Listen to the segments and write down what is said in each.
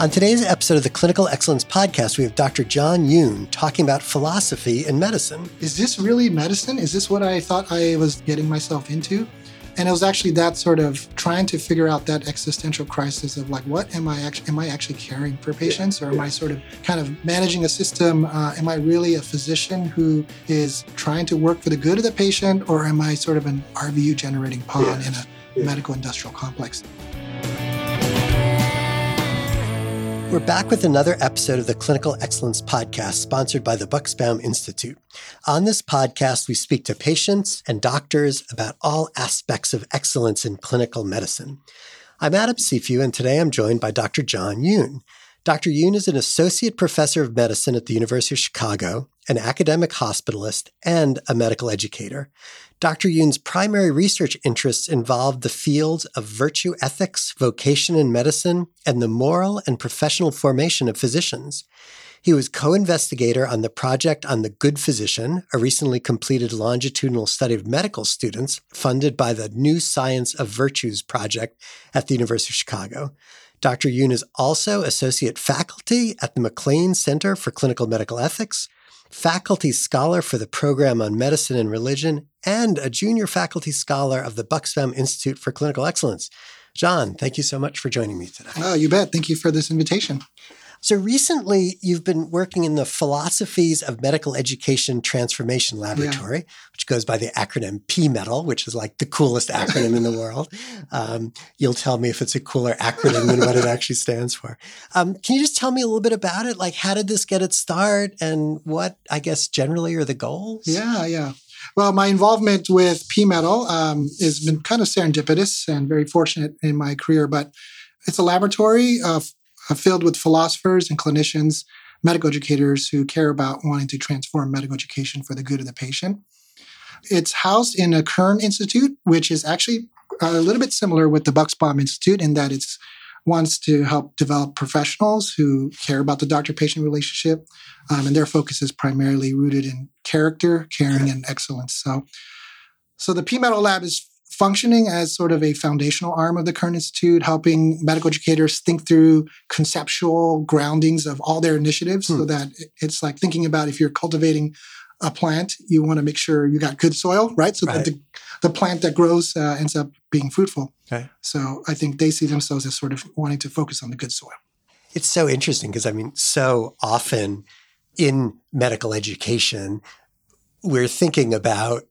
On today's episode of the Clinical Excellence Podcast, we have Dr. John Yoon talking about philosophy in medicine. Is this really medicine? Is this what I thought I was getting myself into? And it was actually that sort of trying to figure out that existential crisis of like, what am I actually, am I actually caring for patients or am I sort of kind of managing a system? Uh, am I really a physician who is trying to work for the good of the patient or am I sort of an RVU generating pawn in a medical industrial complex? We're back with another episode of the Clinical Excellence Podcast sponsored by the Bucksbaum Institute. On this podcast, we speak to patients and doctors about all aspects of excellence in clinical medicine. I'm Adam Cifu, and today I'm joined by Dr. John Yoon. Dr. Yoon is an associate professor of medicine at the University of Chicago, an academic hospitalist, and a medical educator. Dr. Yoon's primary research interests involved the fields of virtue ethics, vocation in medicine, and the moral and professional formation of physicians. He was co investigator on the project on the Good Physician, a recently completed longitudinal study of medical students funded by the New Science of Virtues project at the University of Chicago. Dr. Yoon is also associate faculty at the McLean Center for Clinical Medical Ethics, faculty scholar for the program on medicine and religion, and a junior faculty scholar of the Bucksbaum Institute for Clinical Excellence. John, thank you so much for joining me today. Oh, you bet. Thank you for this invitation. So recently, you've been working in the Philosophies of Medical Education Transformation Laboratory, yeah. which goes by the acronym PMETAL, which is like the coolest acronym in the world. Um, you'll tell me if it's a cooler acronym than what it actually stands for. Um, can you just tell me a little bit about it? Like, how did this get its start, and what I guess generally are the goals? Yeah, yeah. Well, my involvement with PMETAL um, has been kind of serendipitous and very fortunate in my career, but it's a laboratory of filled with philosophers and clinicians, medical educators who care about wanting to transform medical education for the good of the patient. It's housed in a Kern Institute, which is actually a little bit similar with the Bucksbaum Institute in that it wants to help develop professionals who care about the doctor-patient relationship, um, and their focus is primarily rooted in character, caring, and excellence. So, so the PMETAL Lab is functioning as sort of a foundational arm of the Kern Institute, helping medical educators think through conceptual groundings of all their initiatives hmm. so that it's like thinking about if you're cultivating a plant, you want to make sure you got good soil, right? So right. that the, the plant that grows uh, ends up being fruitful. Okay. So I think they see themselves as sort of wanting to focus on the good soil. It's so interesting because I mean, so often in medical education, we're thinking about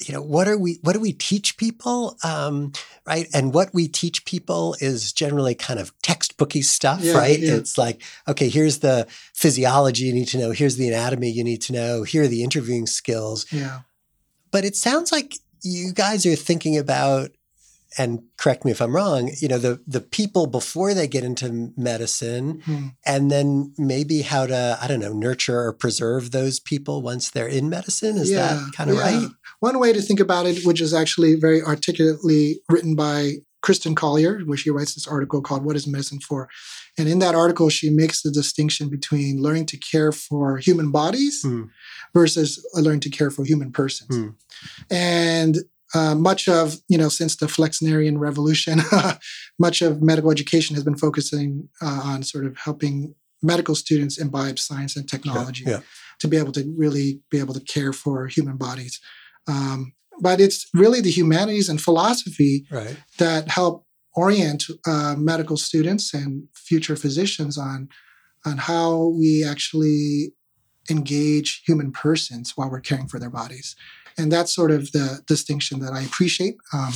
you know what are we what do we teach people um, right and what we teach people is generally kind of textbooky stuff yeah, right yeah. it's like okay here's the physiology you need to know here's the anatomy you need to know here are the interviewing skills yeah but it sounds like you guys are thinking about and correct me if I'm wrong, you know, the the people before they get into medicine mm-hmm. and then maybe how to, I don't know, nurture or preserve those people once they're in medicine. Is yeah, that kind of right? One way to think about it, which is actually very articulately written by Kristin Collier, where she writes this article called What is Medicine For? And in that article, she makes the distinction between learning to care for human bodies mm. versus learning to care for human persons. Mm. And uh, much of, you know, since the Flexnerian revolution, much of medical education has been focusing uh, on sort of helping medical students imbibe science and technology yeah, yeah. to be able to really be able to care for human bodies. Um, but it's really the humanities and philosophy right. that help orient uh, medical students and future physicians on on how we actually engage human persons while we're caring for their bodies. And that's sort of the distinction that I appreciate. Um,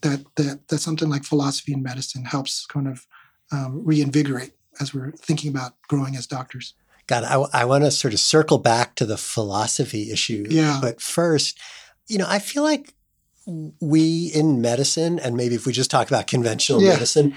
that, that that something like philosophy and medicine helps kind of um, reinvigorate as we're thinking about growing as doctors. God, I, I want to sort of circle back to the philosophy issue. Yeah. But first, you know, I feel like we in medicine, and maybe if we just talk about conventional yeah. medicine,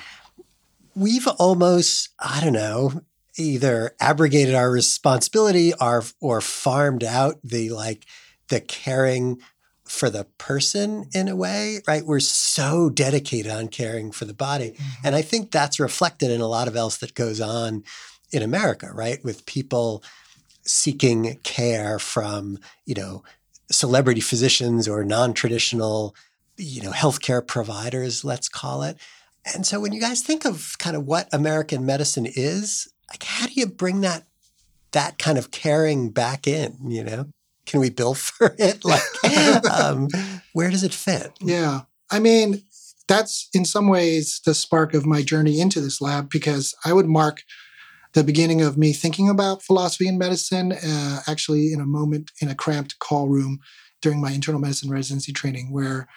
we've almost, I don't know, either abrogated our responsibility or, or farmed out the like the caring for the person in a way, right? We're so dedicated on caring for the body. Mm-hmm. And I think that's reflected in a lot of else that goes on in America, right? With people seeking care from, you know, celebrity physicians or non-traditional, you know, healthcare providers, let's call it. And so when you guys think of kind of what American medicine is, like how do you bring that that kind of caring back in, you know? Can we bill for it? Like um, where does it fit? Yeah. I mean, that's in some ways the spark of my journey into this lab because I would mark the beginning of me thinking about philosophy in medicine, uh, actually in a moment in a cramped call room during my internal medicine residency training where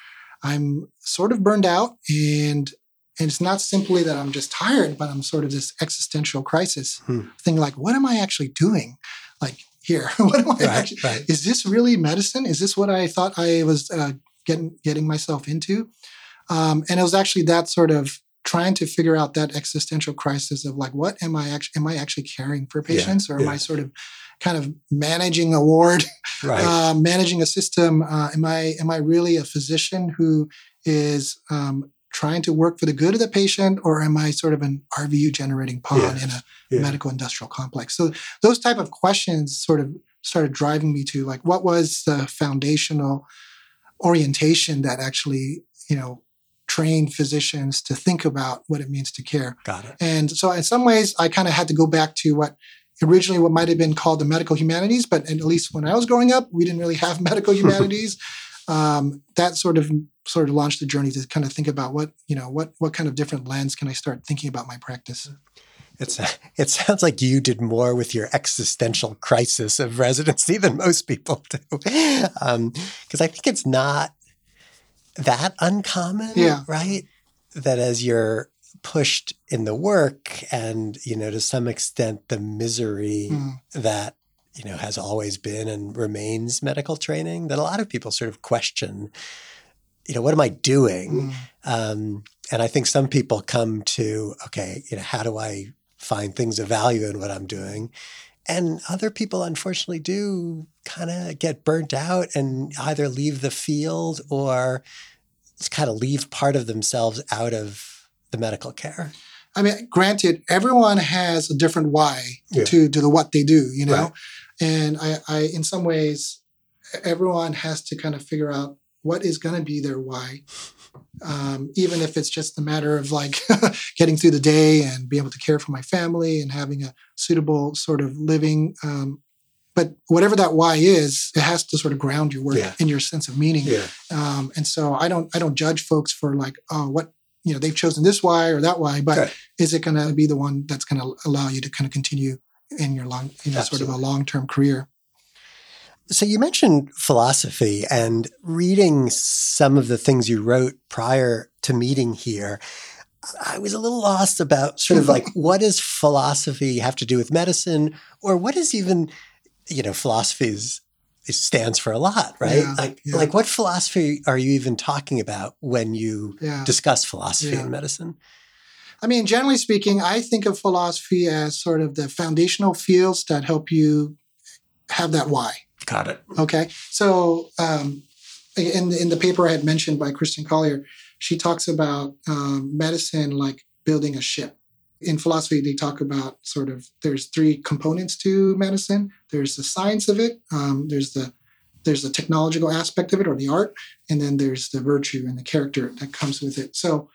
I'm sort of burned out and and it's not simply that I'm just tired, but I'm sort of this existential crisis Hmm. thing like, what am I actually doing? Like here, what am I Right, actually, right. is this really medicine? Is this what I thought I was uh, getting, getting myself into? Um, and it was actually that sort of trying to figure out that existential crisis of like, what am I actually, am I actually caring for Yeah, patients or am yeah. I sort of kind of managing a ward Right. uh, managing a system. Uh, am I am I really a physician who is um, trying to work for the good of the patient, or am I sort of an RVU generating pawn Yeah, in a yeah. medical industrial complex? So those type of questions sort of started driving me to like what was the foundational orientation that actually you know trained physicians to think about what it means to care. Got it. And so, in some ways, I kind of had to go back to what originally what might have been called the medical humanities, but at least when I was growing up, we didn't really have medical humanities. um, that sort of sort of launched the journey to kind of think about what you know what what kind of different lens can I start thinking about my practice. It's it sounds like you did more with your existential crisis of residency than most people do, because I think it's not that uncommon, Yeah. right? That as you're pushed in the work, and you know, to some extent, the misery Mm. that you know has always been and remains medical training, that a lot of people sort of question, you know, what am I doing? Mm. Um, and I think some people come to, okay, you know, how do I find things of value in what I'm doing? And other people, unfortunately, do kind of get burnt out and either leave the field or kind of leave part of themselves out of the medical care. I mean, granted, everyone has a different why Yeah. to to the what they do, you know, Right. and I, I, in some ways, everyone has to kind of figure out what is going to be their why, um, even if it's just a matter of like getting through the day and be able to care for my family and having a suitable sort of living. Um, but whatever that why is, it has to sort of ground your work Yeah. in your sense of meaning. Um, and so I don't I don't judge folks for like oh what you know they've chosen this why or that why, but Right. is it going to be the one that's going to allow you to kind of continue in your long you know sort of a long term career? So you mentioned philosophy and reading some of the things you wrote prior to meeting here. I was a little lost about sort of like what does philosophy have to do with medicine, or what is even, you know, philosophy is, it stands for a lot, right? Yeah, like, yeah. like what philosophy are you even talking about when you Yeah. discuss philosophy in medicine? I mean, generally speaking, I think of philosophy as sort of the foundational fields that help you have that why. Got it. Okay, so um, in in the paper I had mentioned by Kristin Collier, she talks about um, medicine like building a ship. In philosophy, they talk about sort of there's three components to medicine. There's the science of it. Um, there's the there's the technological aspect of it or the art, and then there's the virtue and the character that comes with it. So,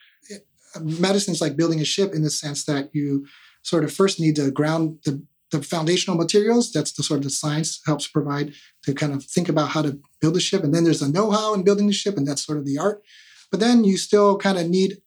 medicine is like building a ship in the sense that you sort of first need to ground the the foundational materials. That's the sort of the science helps provide to kind of think about how to build a ship. And then there's the know-how in building the ship, and that's sort of the art. But then you still kind of need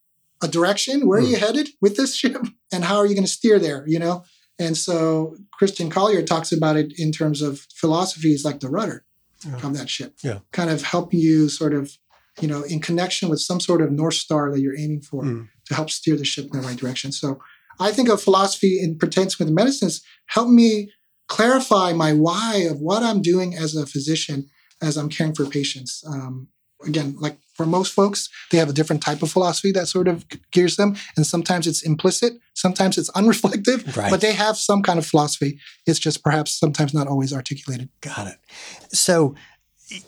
a direction. Where are you headed with this ship? And how are you going to steer there? You know? And so Kristin Collier talks about it in terms of philosophies like the rudder Yeah. of that ship. Yeah. Kind of helping you sort of, you know, in connection with some sort of North Star that you're aiming for Mm. to help steer the ship in the right direction. So I think of philosophy in pertains with medicines help me clarify my why of what I'm doing as a physician as I'm caring for patients. Um, again, like for most folks, they have a different type of philosophy that sort of gears them, and sometimes it's implicit, sometimes it's unreflective, Right. but they have some kind of philosophy. It's just perhaps sometimes not always articulated. Got it. So,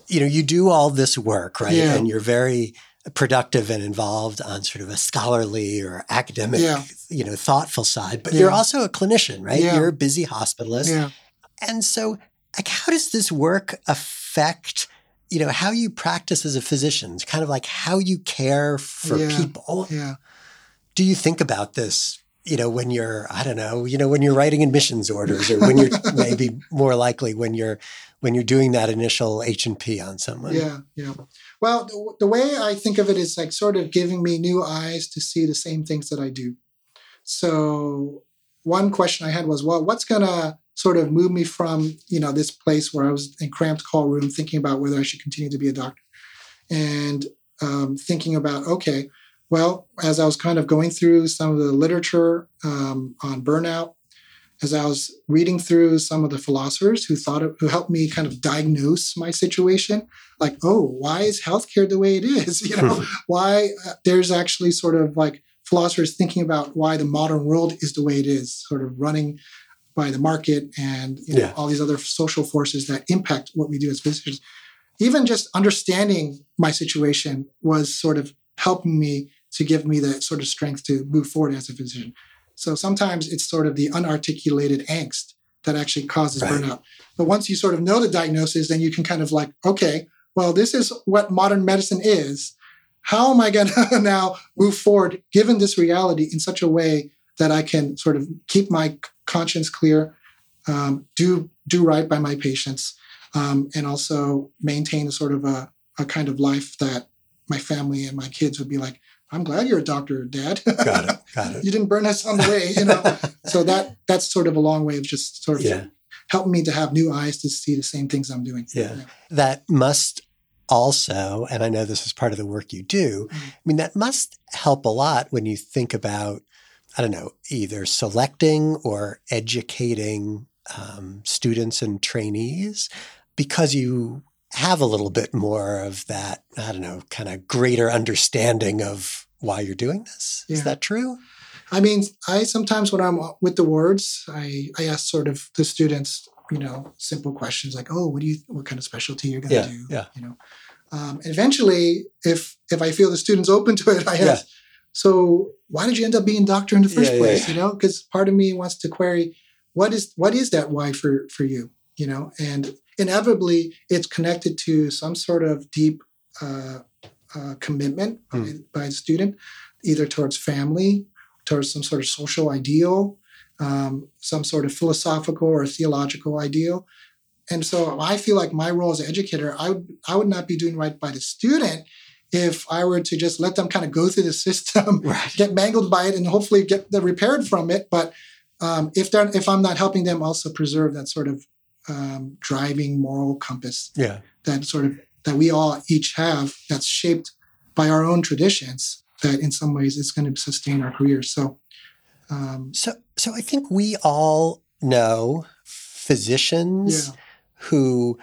you know, you do all this work, right? Yeah. And you're very productive and involved on sort of a scholarly or academic, Yeah. you know, thoughtful side, but you're also a clinician, right? Yeah. You're a busy hospitalist. Yeah. And so, like, how does this work affect, you know, how you practice as a physician? It's kind of like how you care for Yeah. people. Yeah. do you think about this you know when you're i don't know you know when you're writing admissions orders or when you're maybe more likely when you're when you're doing that initial h&p on someone yeah yeah well the, the way i think of it is like sort of giving me new eyes to see the same things that i do. So one question i had was well what's going to sort of move me from you know this place where i was in cramped call room thinking about whether i should continue to be a doctor and um, thinking about okay well, as I was kind of going through some of the literature um, on burnout, as I was reading through some of the philosophers who thought it, who helped me kind of diagnose my situation, like, oh, why is healthcare the way it is? You know, why uh, there's actually sort of like philosophers thinking about why the modern world is the way it is, sort of running by the market and you know, yeah. all these other social forces that impact what we do as physicians. Even just understanding my situation was sort of helping me to give me the sort of strength to move forward as a physician. So sometimes it's sort of the unarticulated angst that actually causes right. burnout. But once you sort of know the diagnosis, then you can kind of like, okay, well, this is what modern medicine is. How am I going to now move forward given this reality in such a way that I can sort of keep my conscience clear, um, do do right by my patients, um, and also maintain a sort of a, a kind of life that my family and my kids would be like, I'm glad you're a doctor, Dad. Got it. Got it. you didn't burn us on the way, you know. so that that's sort of a long way of just sort of yeah. helping me to have new eyes to see the same things I'm doing. Yeah. That must also, and I know this is part of the work you do, mm-hmm. I mean, that must help a lot when you think about, I don't know, either selecting or educating um, students and trainees because you have a little bit more of that, I don't know, kind of greater understanding of why you're doing this. Yeah. Is that true? I mean, I sometimes when I'm with the words, I, I ask sort of the students, you know, simple questions like, "Oh, what do you, what kind of specialty you're going to yeah, do?" Yeah. You know, um, and eventually, if if I feel the student's open to it, I ask, yeah. "So, why did you end up being doctor in the first yeah, place?" You know, because part of me wants to query, what is what is that why for for you? You know, and inevitably it's connected to some sort of deep uh, uh, commitment mm. by, hmm. by, the student, either towards family, towards some sort of social ideal, um, some sort of philosophical or theological ideal. And so I feel like my role as an educator, I would, I would not be doing right by the student if I were to just let them kind of go through the system, right. get mangled by it, and hopefully get the repaired from it. But um, if they're if I'm not helping them also preserve that sort of um, driving moral compass yeah. that sort of that we all each have that's shaped by our own traditions that in some ways is going to sustain our careers so um, so so i think we all know physicians yeah. who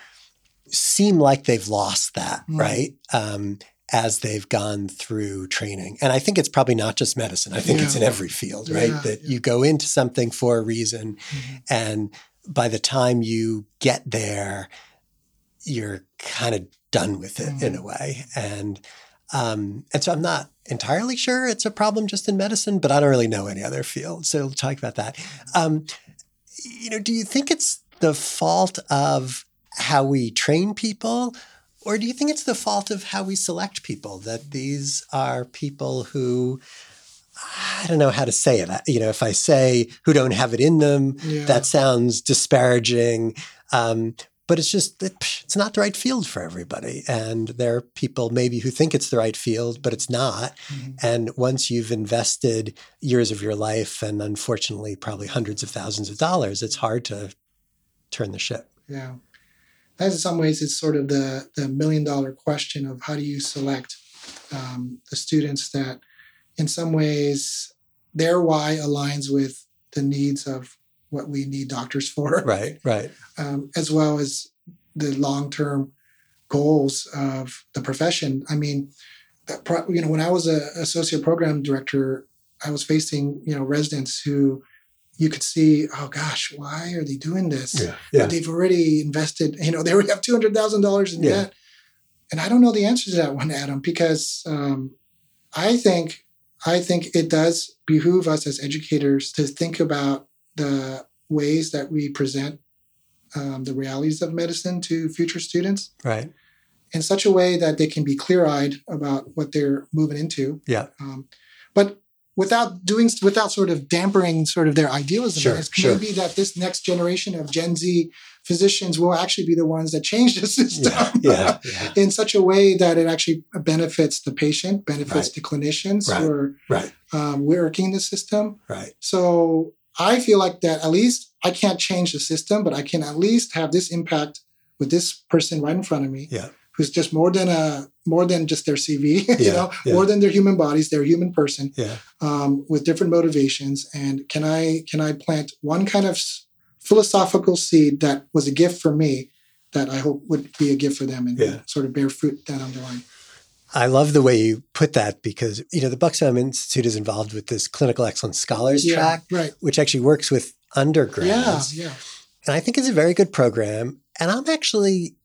seem like they've lost that mm. right um, as they've gone through training. And I think it's probably not just medicine. I think yeah. it's in every field, right? Yeah, that yeah. you go into something for a reason mm-hmm. and by the time you get there, you're kind of done with it mm-hmm. in a way. And um, and so I'm not entirely sure it's a problem just in medicine, but I don't really know any other field. So we'll talk about that. Um, you know, do you think it's the fault of how we train people? Or do you think it's the fault of how we select people? That these are people who I don't know how to say it. You know, if I say who don't have it in them, yeah. that sounds disparaging. Um, but it's just it's not the right field for everybody, and there are people maybe who think it's the right field, but it's not. Mm-hmm. And once you've invested years of your life, and unfortunately, probably hundreds of thousands of dollars, it's hard to turn the ship. Yeah, that's in some ways it's sort of the the million dollar question of how do you select um, the students that in some ways their why aligns with the needs of what we need doctors for. Right, right. Um, as well as the long term goals of the profession. I mean, you know, when I was a associate program director, I was facing you know residents who you could see, oh gosh, why are they doing this? Yeah, yeah. They've already invested, you know, they already have two hundred thousand dollars in yeah. debt, and I don't know the answer to that one, Adam, because um, I think I think it does behoove us as educators to think about the ways that we present um, the realities of medicine to future students. Right. In such a way that they can be clear eyed about what they're moving into. Yeah. Um, but without doing without sort of dampering sort of their idealism. Sure, it's sure. maybe that this next generation of Gen Z physicians will actually be the ones that change the system Yeah, yeah, in such a way that it actually benefits the patient, benefits Right. the clinicians Right. who are right, um, working the system. right. So I feel like that at least I can't change the system, but I can at least have this impact with this person right in front of me, Yeah. Who's just more than a more than just their CV, you know, yeah. more than their human bodies, they're a human person Yeah, um, with different motivations. And can I can I plant one kind of philosophical seed that was a gift for me that I hope would be a gift for them and Yeah. sort of bear fruit down the line. I love the way you put that because you know the Bucksbaum Institute is involved with this clinical excellence scholars yeah, track, right. which actually works with Yeah, undergrads, yeah. and I think it's a very good program. And I'm actually,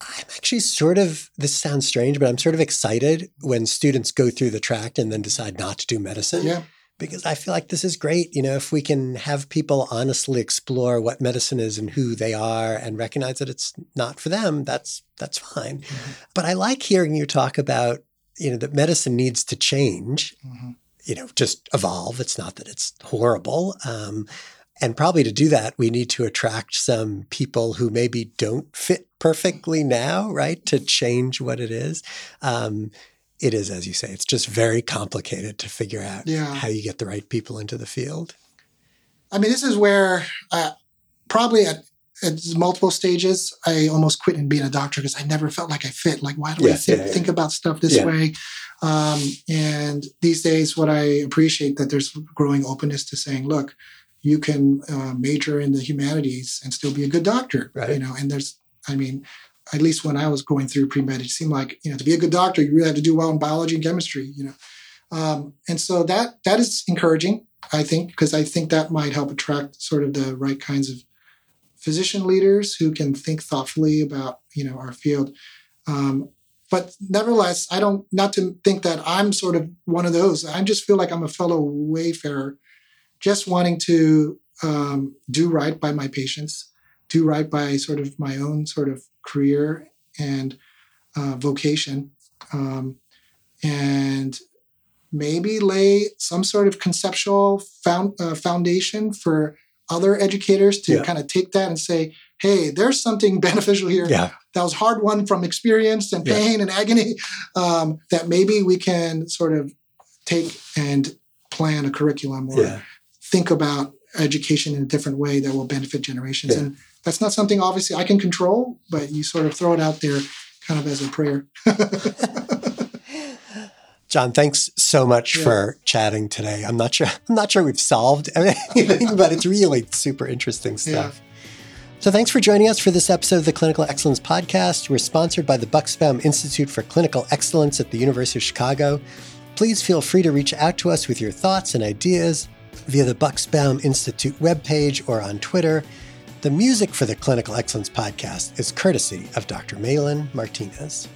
I'm actually sort of. This sounds strange, but I'm sort of excited when students go through the track and then decide not to do medicine. Yeah, because I feel like this is great. You know, if we can have people honestly explore what medicine is and who they are and recognize that it's not for them, that's that's fine. Mhm. But I like hearing you talk about, you know, that medicine needs to change, Mhm. you know, just evolve. It's not that it's horrible. Um, and probably to do that, we need to attract some people who maybe don't fit perfectly now, right? To change what it is. Um, it is, as you say, it's just very complicated to figure out Yeah. how you get the right people into the field. I mean, this is where uh, probably at, at multiple stages, I almost quit in being a doctor because I never felt like I fit. Like, why do I think, yeah, think about stuff this way? Um, and these days, what I appreciate that there's growing openness to saying, look, you can uh, major in the humanities and still be a good doctor. Right. You know, and there's, I mean, at least when I was going through pre med, it seemed like you know to be a good doctor, you really have to do well in biology and chemistry. You know, um, and so that that is encouraging. I think, because I think that might help attract sort of the right kinds of physician leaders who can think thoughtfully about you know our field. Um, but nevertheless, I don't not to think that I'm sort of one of those. I just feel like I'm a fellow wayfarer, just wanting to um, do right by my patients, do right by sort of my own sort of career and uh, vocation, um, and maybe lay some sort of conceptual found, uh, foundation for other educators to Yeah. kind of take that and say, hey, there's something beneficial here Yeah. that was hard won from experience and Yeah. pain and agony um, that maybe we can sort of take and plan a curriculum or Yeah. Think about education in a different way that will benefit generations. Yeah. And that's not something obviously I can control, but you sort of throw it out there kind of as a prayer. John, thanks so much Yeah. for chatting today. I'm not sure I'm not sure we've solved anything, but it's really super interesting stuff. So thanks for joining us for this episode of the Clinical Excellence Podcast. We're sponsored by the Bucksbaum Institute for Clinical Excellence at the University of Chicago. Please feel free to reach out to us with your thoughts and ideas via the Bucksbaum Institute webpage or on Twitter. The music for the Clinical Excellence Podcast is courtesy of Dr. Malin Martinez.